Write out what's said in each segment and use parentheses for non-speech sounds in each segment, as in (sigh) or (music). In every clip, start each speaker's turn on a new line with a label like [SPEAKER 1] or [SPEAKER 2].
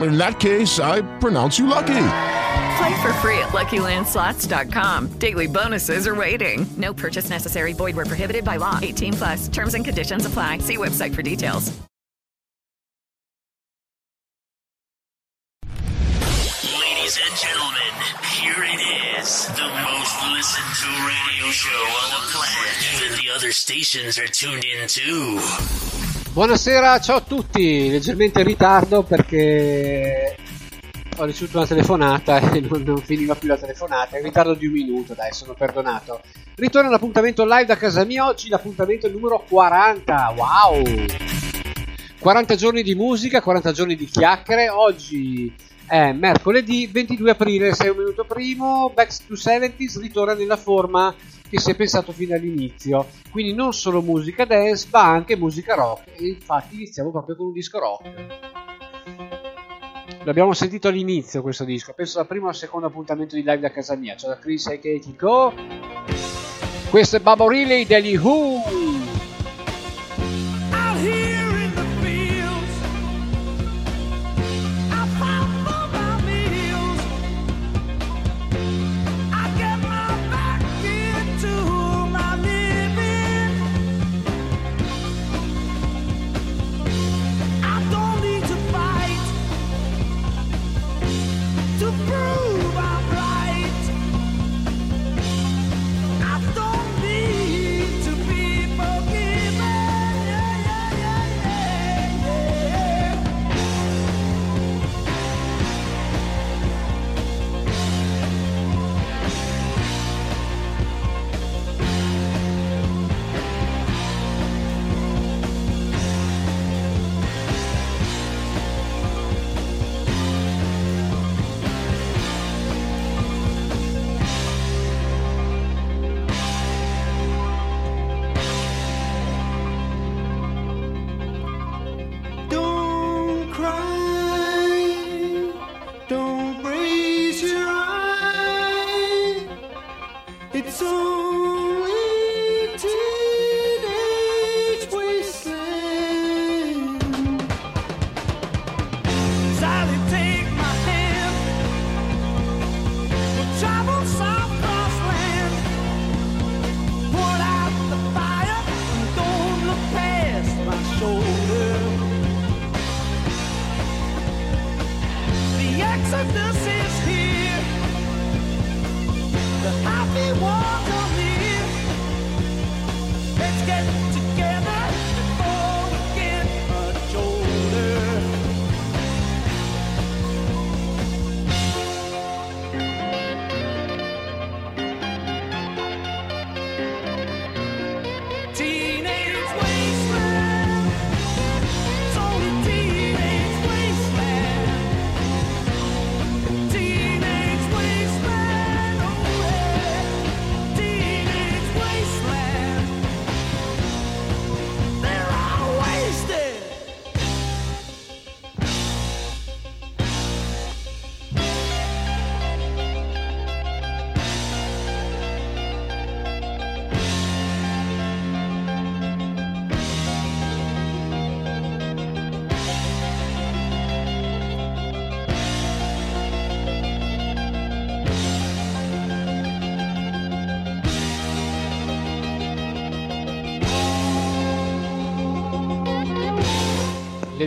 [SPEAKER 1] In that case, I pronounce you lucky.
[SPEAKER 2] Play for free at LuckyLandSlots.com. Daily bonuses are waiting. No purchase necessary. Void where prohibited by law. 18 plus. Terms and conditions apply. See website for details.
[SPEAKER 3] Ladies and gentlemen, here it is. The most listened to radio show on the planet. Even the other stations are tuned in too.
[SPEAKER 4] Buonasera, ciao a tutti, leggermente in ritardo perché ho ricevuto una telefonata e non, non finiva più la telefonata, in ritardo di un minuto, dai, sono perdonato. Ritorno all'appuntamento live da casa mia, oggi l'appuntamento numero 40, wow! 40 giorni di musica, 40 giorni di chiacchiere, oggi è mercoledì 22 aprile, 6 un minuto primo, Back to 70s ritorna nella forma che si è pensato fino all'inizio. Quindi non solo musica dance, ma anche musica rock. E infatti iniziamo proprio con un disco rock. L'abbiamo sentito all'inizio questo disco, penso dal primo al secondo appuntamento di live da casa mia. C'è da Chris e Katie Go. Questo è Baba Riley degli Who.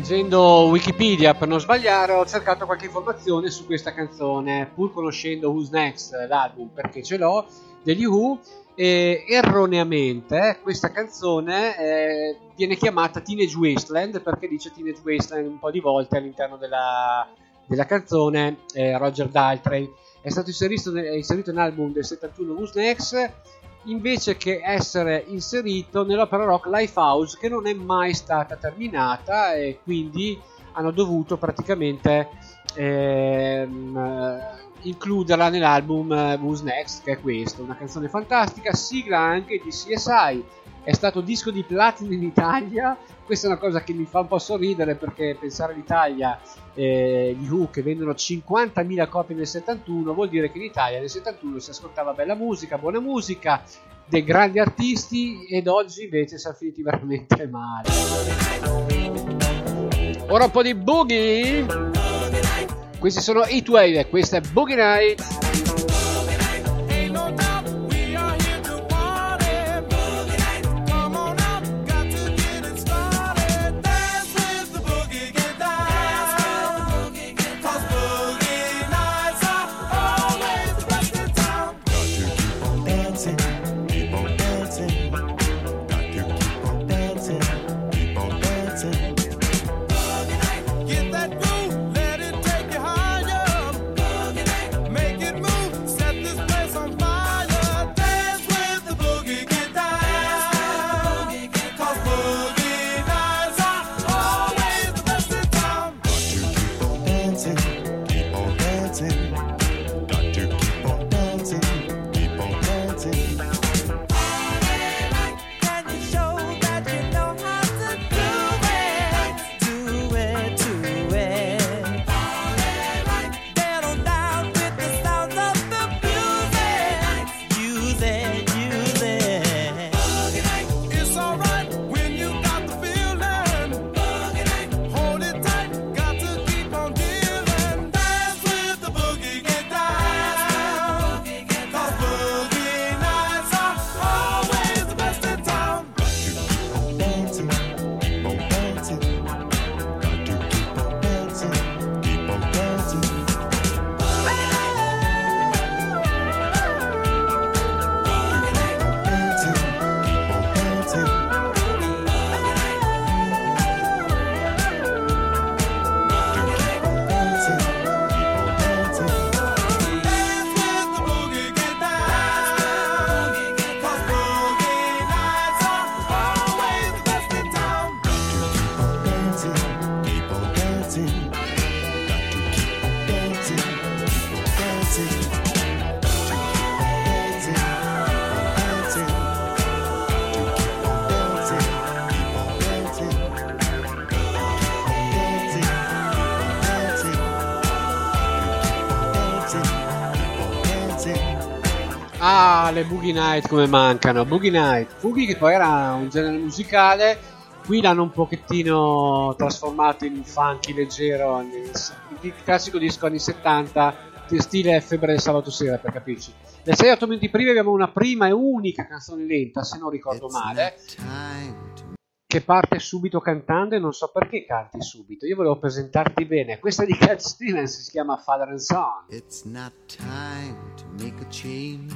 [SPEAKER 4] Leggendo Wikipedia per non sbagliare ho cercato qualche informazione su questa canzone pur conoscendo Who's Next l'album perché ce l'ho degli Who e erroneamente questa canzone eh, viene chiamata Teenage Wasteland perché dice Teenage Wasteland un po' di volte all'interno della, della canzone eh, Roger Daltrey. È stato inserito, inserito nell'album del 71 Who's Next invece che essere inserito nell'opera rock Lifehouse che non è mai stata terminata e quindi hanno dovuto praticamente ehm, eh, includerla nell'album eh, Who's Next che è questo, una canzone fantastica, sigla anche di CSI è stato disco di platino in Italia. Questa è una cosa che mi fa un po' sorridere perché pensare all'Italia eh, gli Who che vendono 50.000 copie nel 71 vuol dire che in Italia nel 71 si ascoltava bella musica, buona musica dei grandi artisti ed oggi invece siamo finiti veramente male ora un po' di boogie. Questi sono Heatwave e questa è Boogie Night le Boogie Night come mancano. Boogie Night. Boogie che poi era un genere musicale. Qui l'hanno un pochettino trasformato in un funky leggero. nel- Il classico disco anni 70, di stile Febbre del sabato sera, per capirci. Nel 6-8 minuti prima abbiamo una prima e unica canzone lenta, se non ricordo male, che parte subito cantando e non so perché canti subito. Io volevo presentarti bene. Questa di Cat Stevens si chiama Father and Son.
[SPEAKER 5] It's not time to make a change.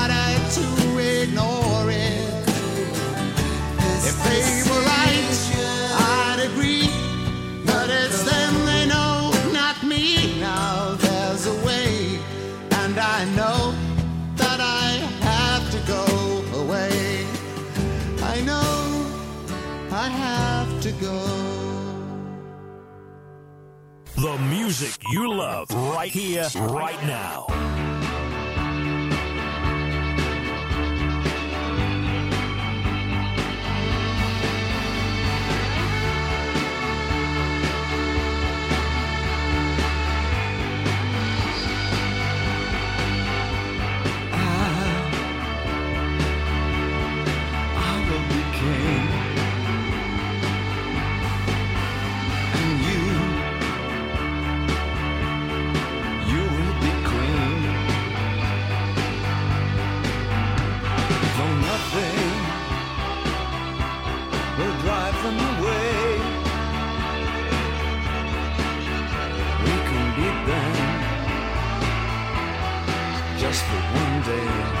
[SPEAKER 6] The music you love right here, right now.
[SPEAKER 7] Yeah.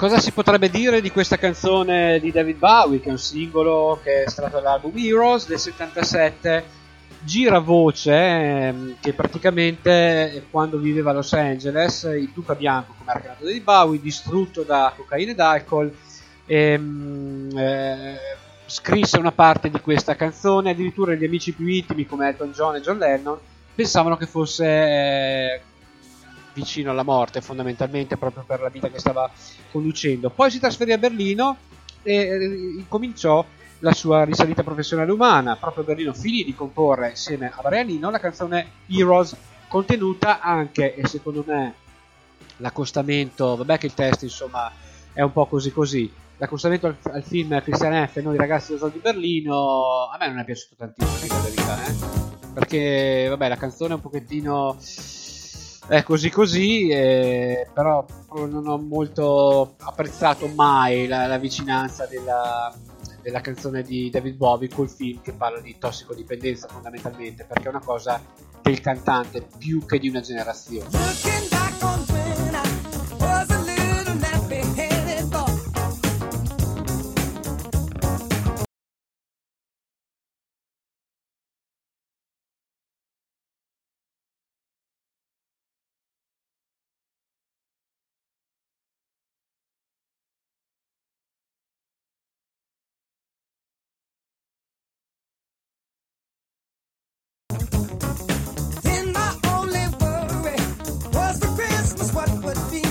[SPEAKER 4] Cosa si potrebbe dire di questa canzone di David Bowie, che è un singolo che è estratto dall'album Heroes del 77? Gira voce ehm, che praticamente eh, quando viveva a Los Angeles, il Duca Bianco, come ha chiamato David Bowie, distrutto da cocaina ed alcol, ehm, eh, scrisse una parte di questa canzone. Addirittura gli amici più intimi, come Elton John e John Lennon, pensavano che fosse eh, vicino alla morte fondamentalmente proprio per la vita che stava conducendo. Poi si trasferì a Berlino e eh, cominciò la sua risalita professionale umana. Proprio a Berlino finì di comporre insieme a Marianino la canzone Heroes, contenuta anche, e secondo me l'accostamento, vabbè che il testo insomma è un po' così così, l'accostamento al, al film Christian F. Noi ragazzi dello Sol di Berlino, a me non è piaciuto tantissimo, la verità, eh? perché vabbè la canzone è un pochettino è così così, eh, però non ho molto apprezzato mai la, la vicinanza della, della canzone di David Bowie col film che parla di tossicodipendenza fondamentalmente, perché è una cosa del cantante più che di una generazione.
[SPEAKER 8] would be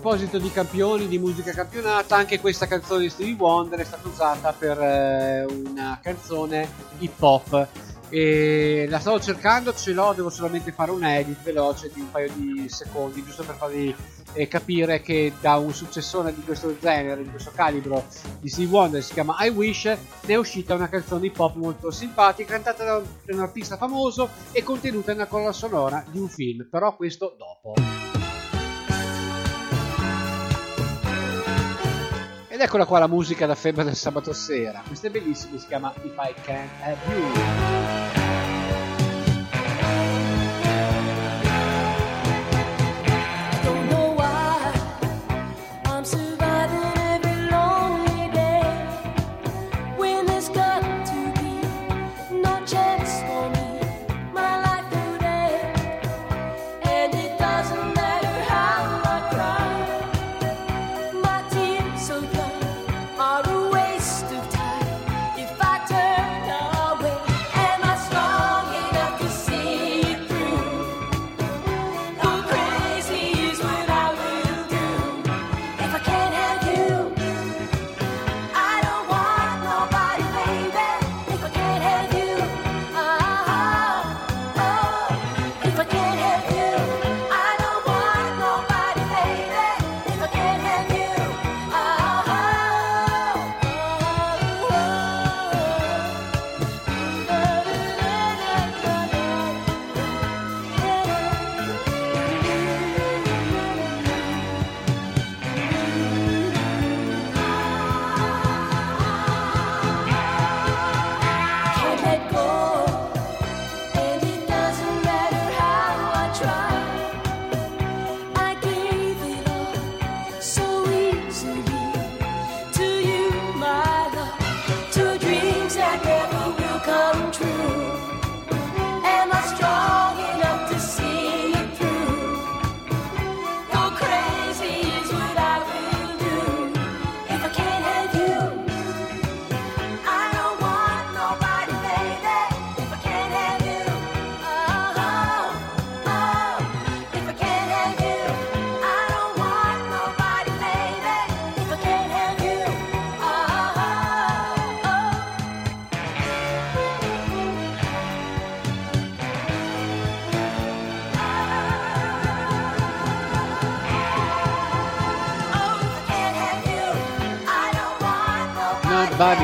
[SPEAKER 8] proposito di campioni, di musica campionata, anche questa canzone di Stevie Wonder è stata usata per eh, una canzone hip hop. E la stavo cercando, ce l'ho, devo solamente fare un edit veloce di un paio di secondi, giusto per farvi eh, capire che da un successore di questo genere, di questo calibro di Stevie Wonder, si chiama I Wish, ne è uscita una canzone hip hop molto simpatica, cantata da un, da un artista famoso e contenuta nella colonna sonora di un film, però questo dopo. Ed eccola qua la musica da febbre del sabato sera. Questa è bellissima, si chiama If I Can Have You.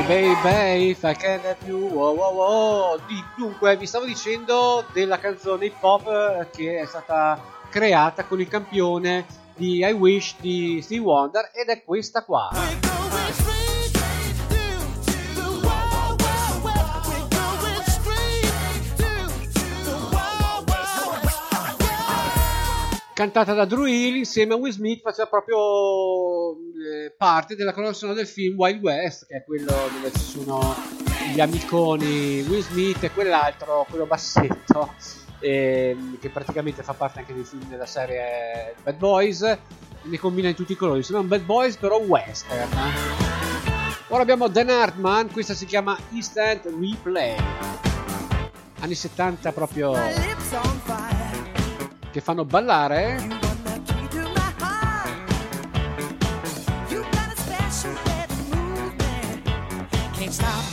[SPEAKER 9] Baby, if I
[SPEAKER 8] can have you, wow, wow, wow. Dunque, vi stavo dicendo della canzone hip hop eh, che è stata creata con il campione di I Wish di Steve Wonder ed è questa qua. Cantata da Drew Hill insieme a Will Smith faceva proprio parte della colonna sonora del film Wild West, che è quello dove ci sono gli amiconi Will Smith e quell'altro, quello bassetto, ehm, che praticamente fa parte anche dei film della serie Bad Boys, ne combina in tutti i colori. Sembra un Bad Boys però western. Ora abbiamo Dan Hartman, questa si chiama Instant Replay. Anni 70 proprio che fanno ballare.
[SPEAKER 9] Stop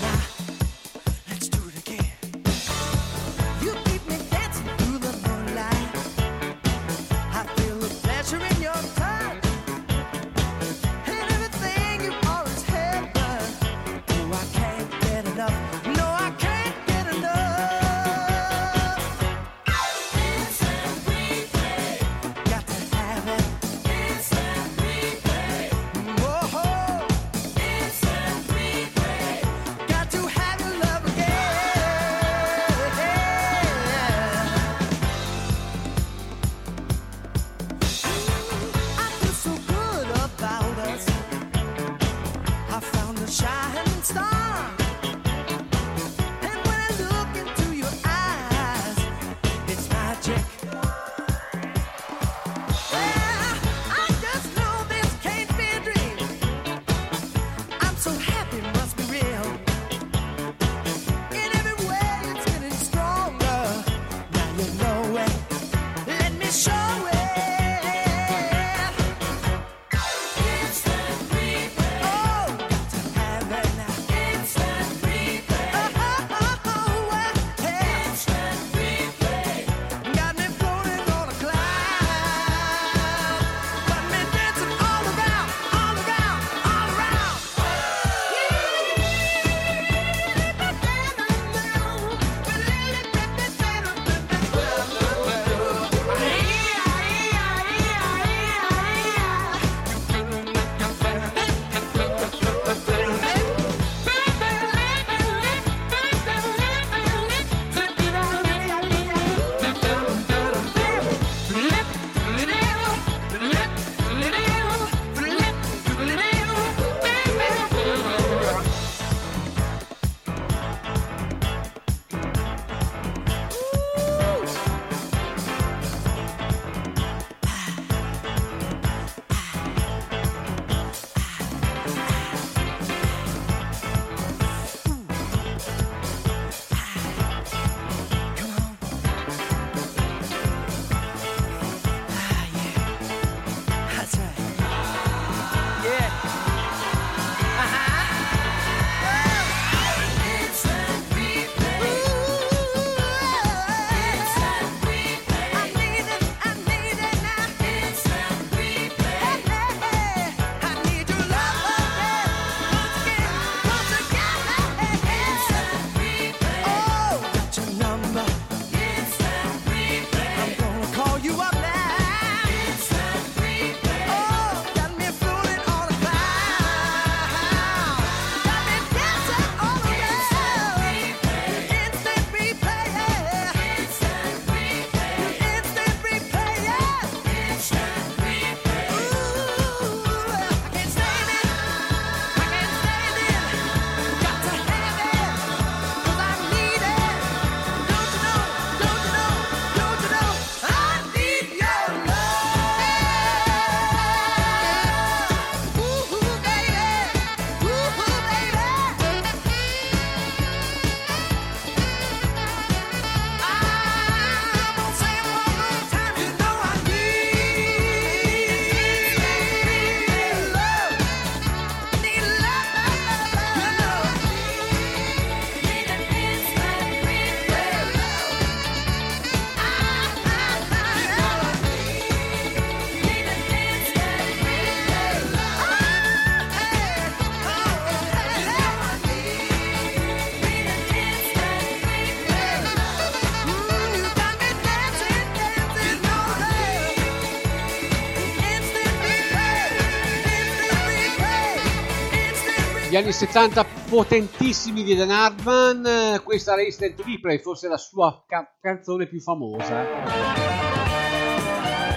[SPEAKER 4] anni 70 potentissimi di Dan Hartman, questa era Instant Replay, forse la sua ca- canzone più famosa.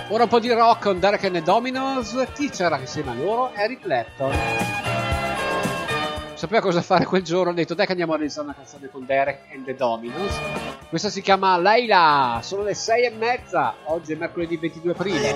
[SPEAKER 4] Ora un po' di rock con Derek and the Dominos, chi c'era insieme a loro? Eric Clapton. Sapeva cosa fare quel giorno, ha detto dai che andiamo a realizzare una canzone con Derek and the Dominos. Questa si chiama Leila, sono le sei e mezza, oggi è mercoledì 22 aprile.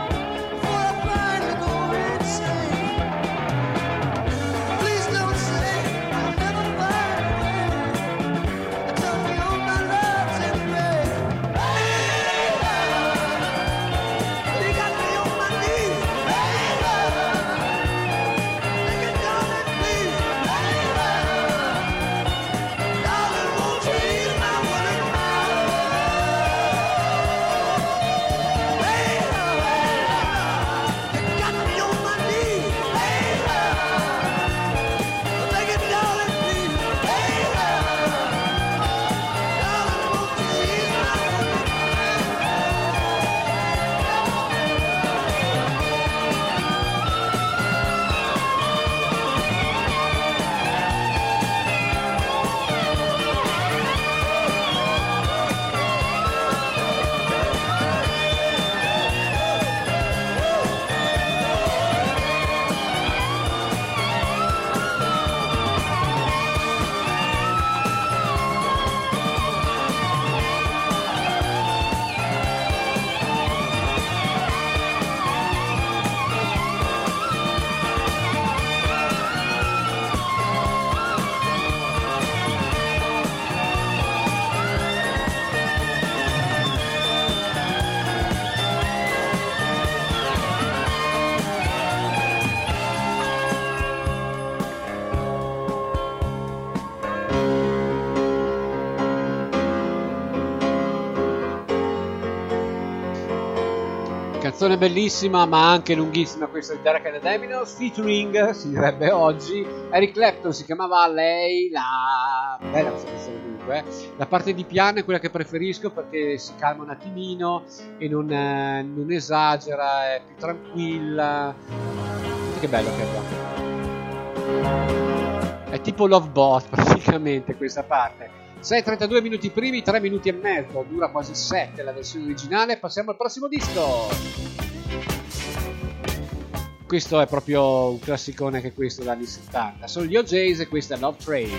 [SPEAKER 4] Canzone bellissima ma anche lunghissima questa di Derek and the Dominos featuring, si direbbe oggi, Eric Clapton si chiamava Lei la... bella questa canzone comunque, la parte di piano è quella che preferisco perché si calma un attimino e non, eh, non esagera, è più tranquilla, che bello che è È tipo Love Bot (laughs) praticamente questa parte. 6.32 minuti primi, 3 minuti e mezzo, dura quasi 7 la versione originale. Passiamo al prossimo disco. Questo è proprio un classicone anche questo dagli anni 70. Sono gli OJs e questa è Love Train.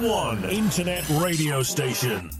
[SPEAKER 6] one internet radio station.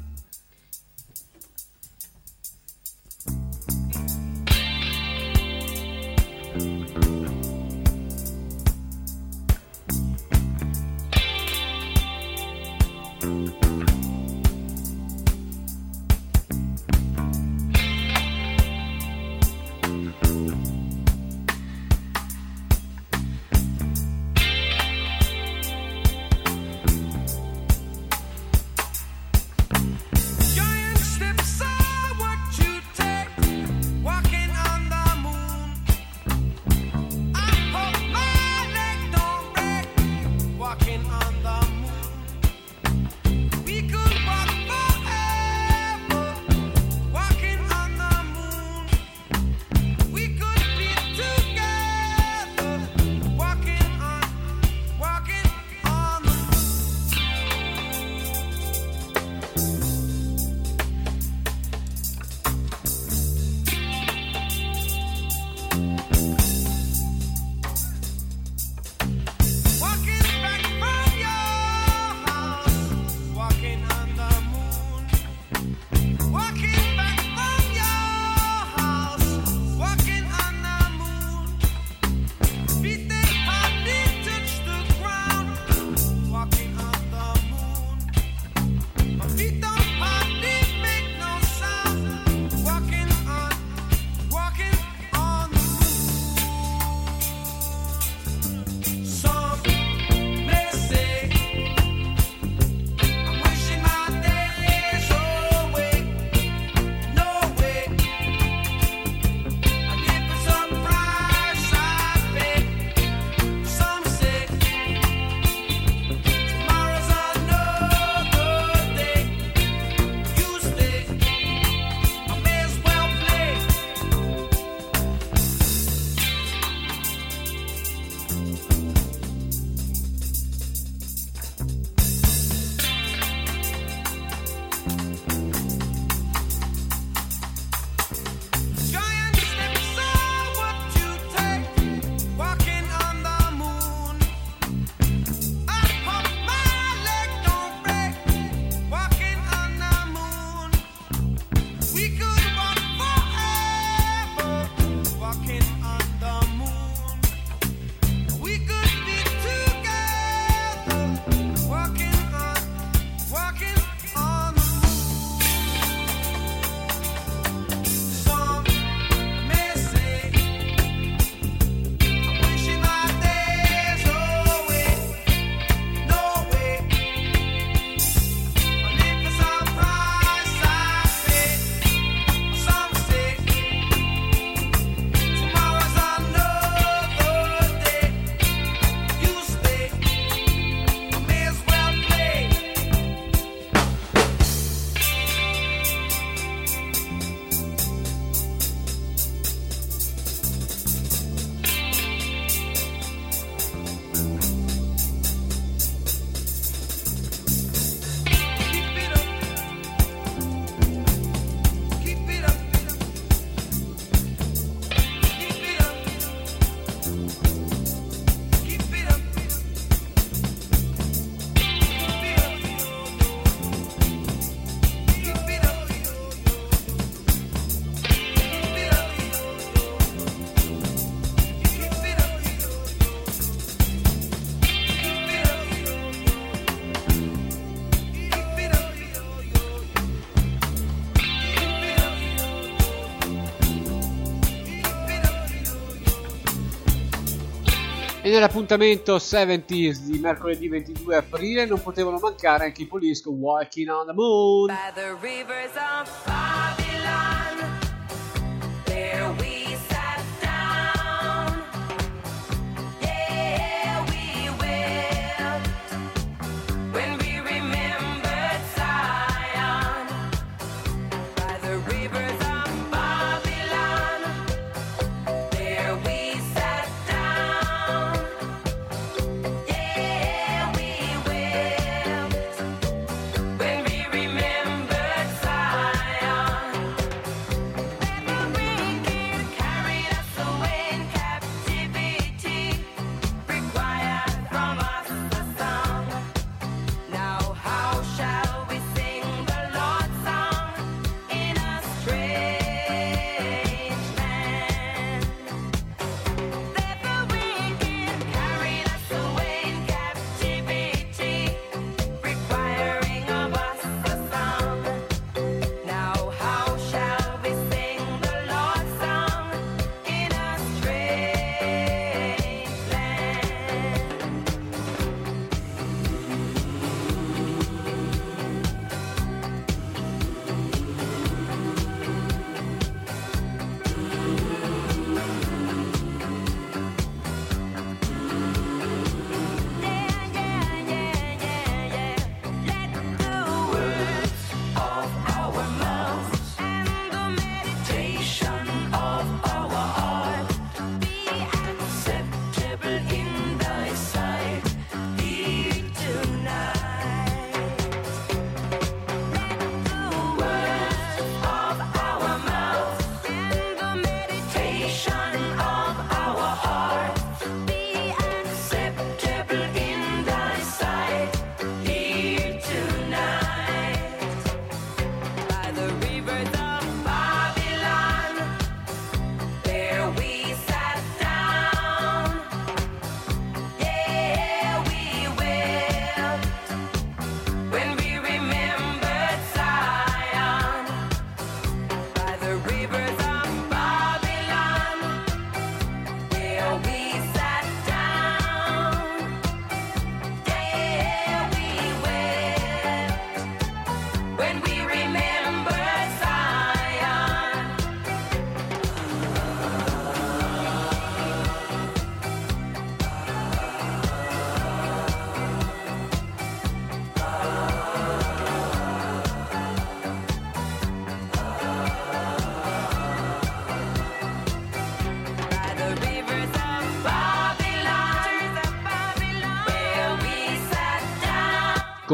[SPEAKER 4] nell'appuntamento 70s di mercoledì 22 aprile non potevano mancare anche i Police con Walking on the Moon.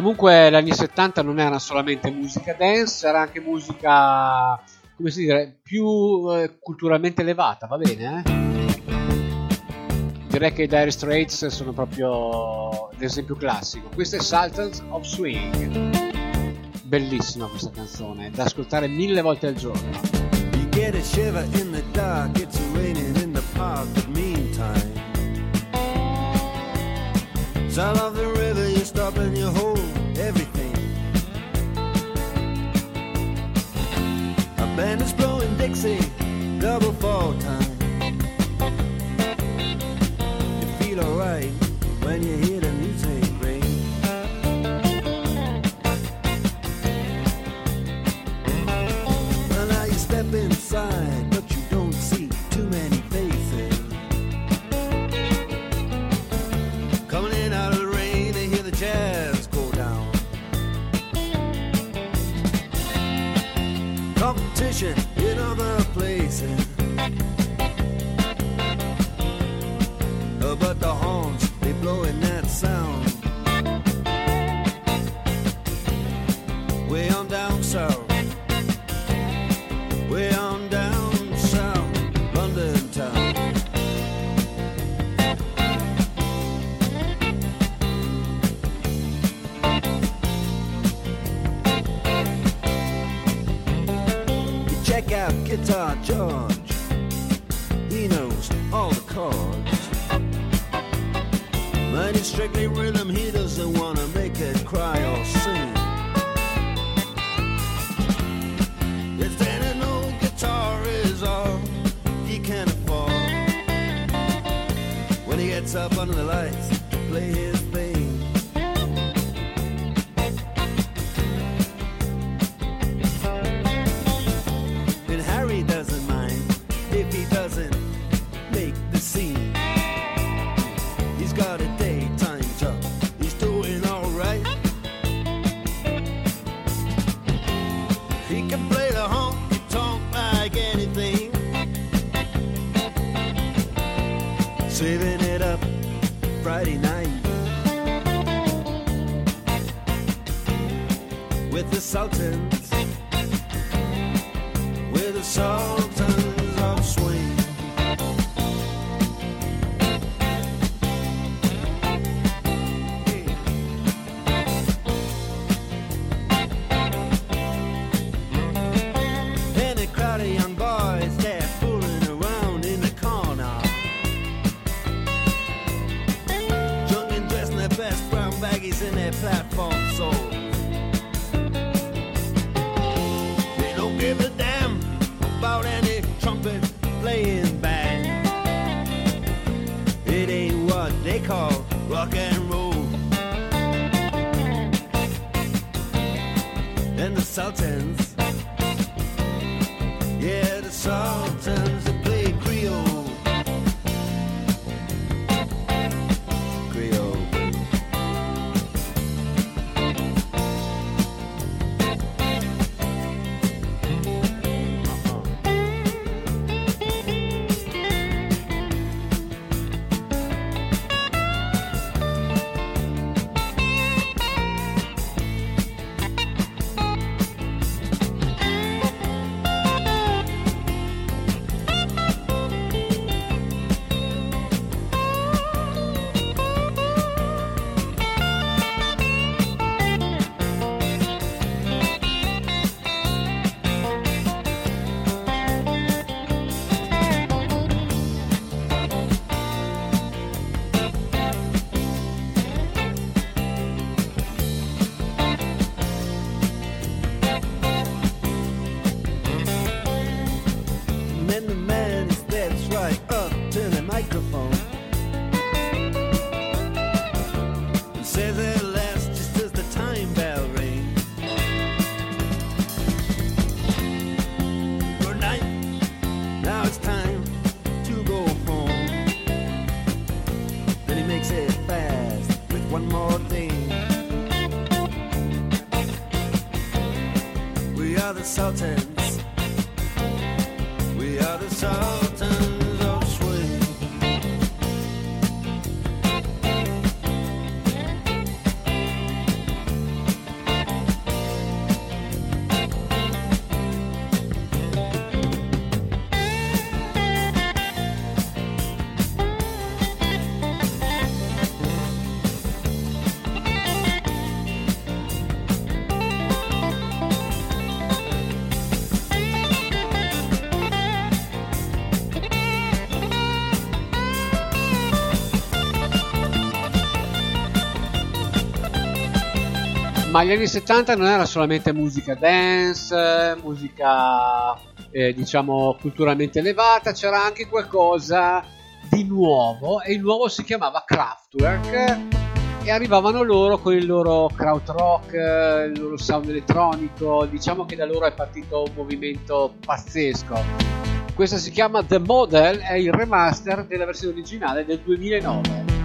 [SPEAKER 4] Comunque gli anni 70 non era solamente musica dance, era anche musica, come si dice, più eh, culturalmente elevata, va bene? Eh? Direi che i Dire Straits sono proprio l'esempio classico. Questo è Sultans of Swing. Bellissima questa canzone, da ascoltare mille volte al giorno.
[SPEAKER 7] Get a shiver in the dark, it's raining in the park, but meantime. Sound of the river, you stop and you Double double four time. Check out Guitar George. He knows all the chords. But it's strictly rhythm, he doesn't wanna make it cry or sing. If then an old guitar is all he can afford, when he gets up under the lights play his curtains.
[SPEAKER 4] Ma gli anni 70 non era solamente musica dance, musica eh, diciamo culturalmente elevata, c'era anche qualcosa di nuovo e il nuovo si chiamava Kraftwerk e arrivavano loro con il loro krautrock, eh, il loro sound elettronico, diciamo che da loro è partito un movimento pazzesco. Questa si chiama The Model, è il remaster della versione originale del 2009.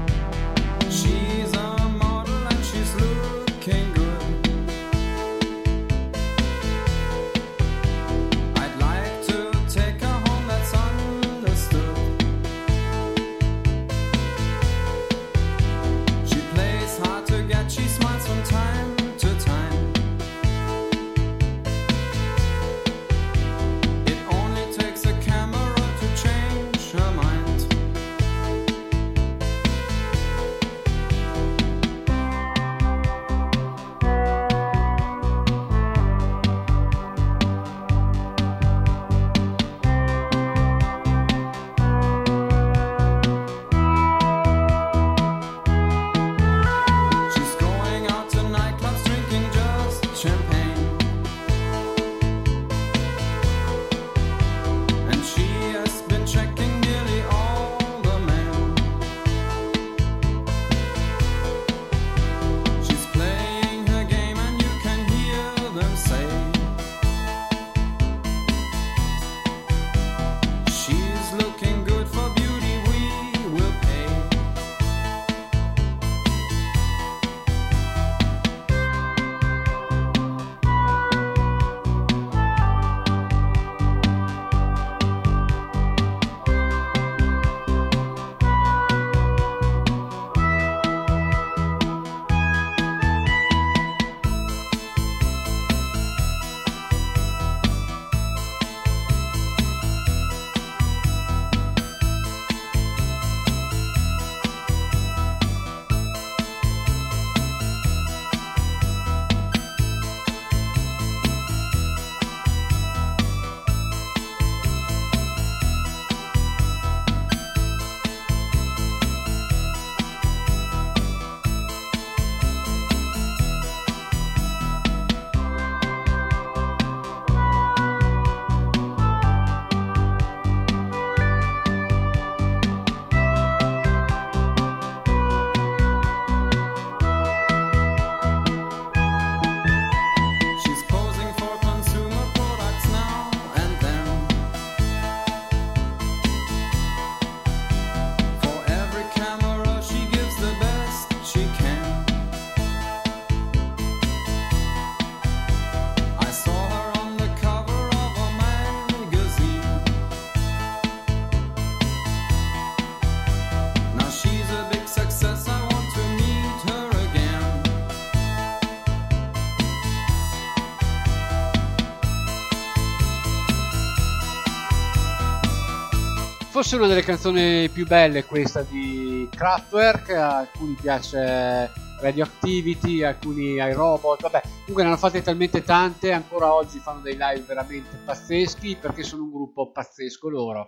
[SPEAKER 4] Forse una delle canzoni più belle questa di Kraftwerk, a alcuni piace Radioactivity, alcuni ai robot, vabbè, comunque ne hanno fatte talmente tante, ancora oggi fanno dei live veramente pazzeschi perché sono un gruppo pazzesco loro.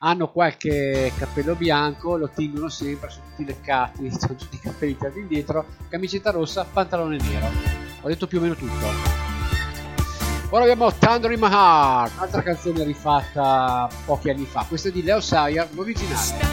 [SPEAKER 4] Hanno qualche cappello bianco, lo tingono sempre, sono tutti leccati, (laughs) sono tutti i capelli tirati indietro, camicetta rossa, pantalone nero. Ho detto più o meno tutto. Ora abbiamo Thunder in My Heart, altra canzone rifatta pochi anni fa. Questa è di Leo Sayer, l'originale.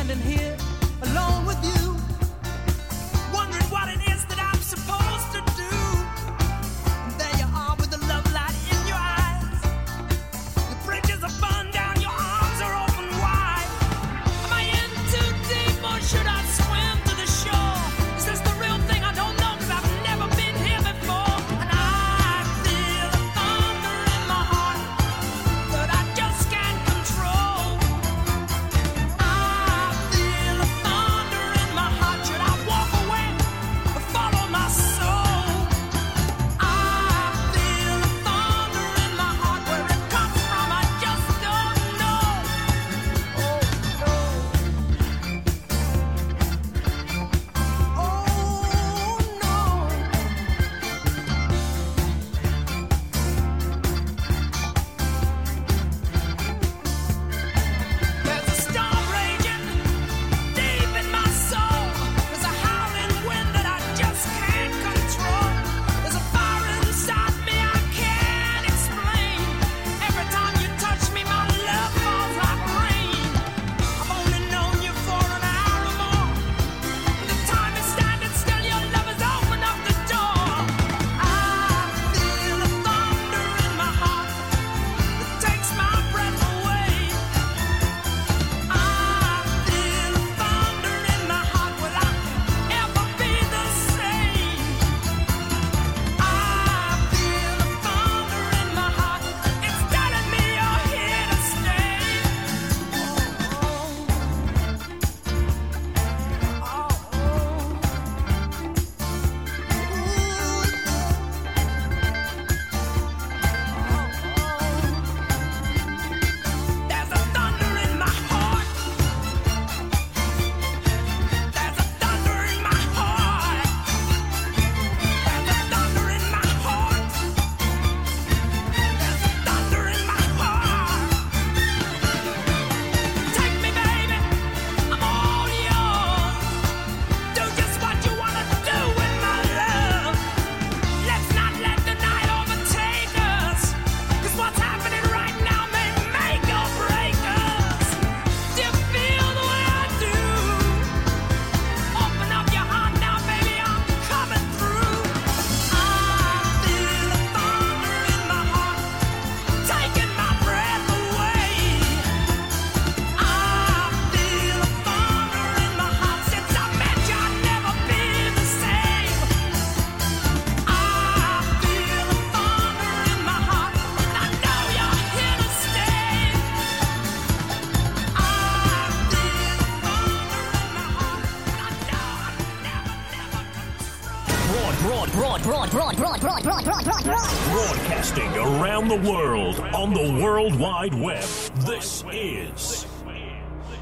[SPEAKER 8] The world on the World Wide Web. This is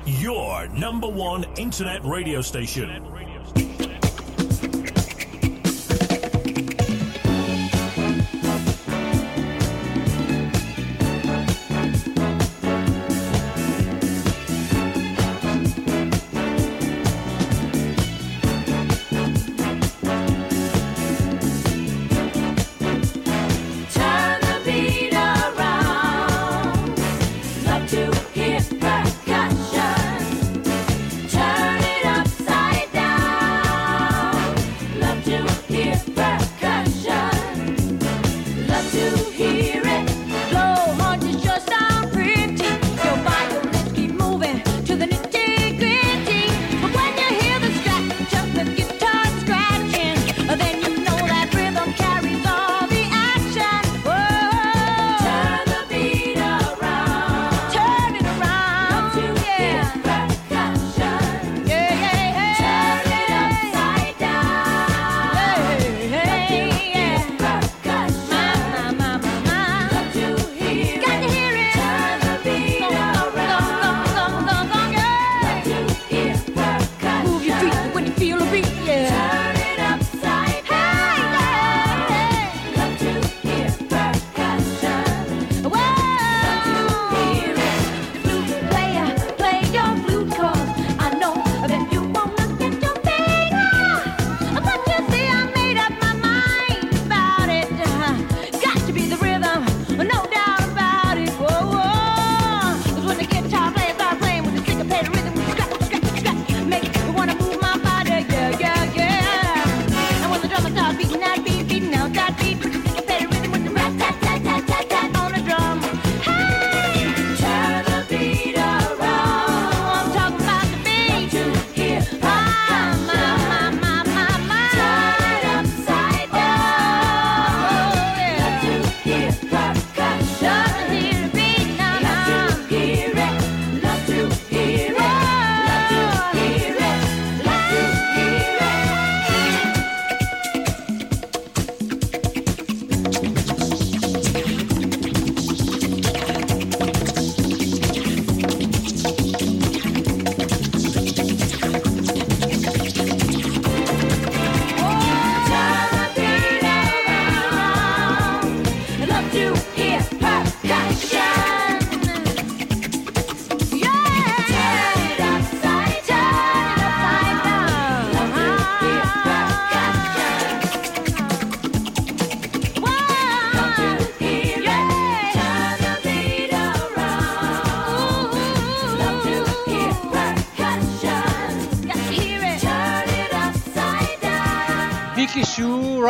[SPEAKER 8] your number one internet radio station.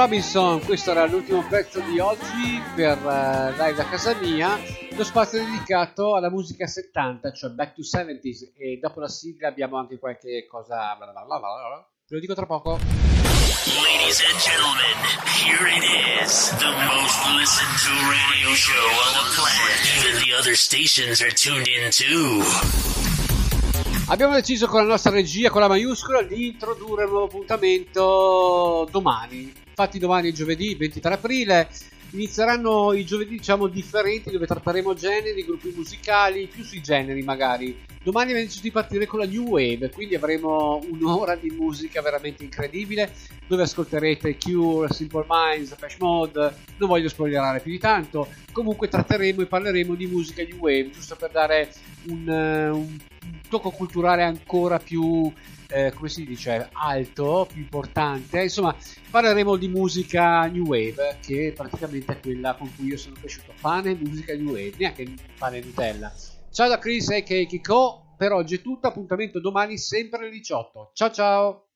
[SPEAKER 4] Robinson, questo era l'ultimo pezzo di oggi per eh, Live da casa mia, lo spazio dedicato alla musica 70, cioè Back to 70s e dopo la sigla abbiamo anche qualche cosa, bla bla bla bla bla. ve lo dico tra poco.
[SPEAKER 10] Ladies and gentlemen, here it is, the most listened to radio show on the planet. Even the other stations are tuned in too.
[SPEAKER 4] Abbiamo deciso con la nostra regia, con la maiuscola, di introdurre un nuovo appuntamento domani. Infatti domani è giovedì 23 aprile, inizieranno i giovedì diciamo differenti dove tratteremo generi, gruppi musicali, più sui generi magari. Domani abbiamo deciso di partire con la New Wave, quindi avremo un'ora di musica veramente incredibile dove ascolterete Cure, Simple Minds, Depeche Mode, non voglio spoilerare più di tanto, comunque tratteremo e parleremo di musica New Wave, giusto per dare un, eh, un tocco culturale ancora più, eh, come si dice, alto, più importante. Insomma, parleremo di musica New Wave, che praticamente è quella con cui io sono cresciuto. Pane, musica New Wave, neanche pane Nutella. Ciao da Chris e Kiko, per oggi è tutto, appuntamento domani sempre alle 18. Ciao ciao!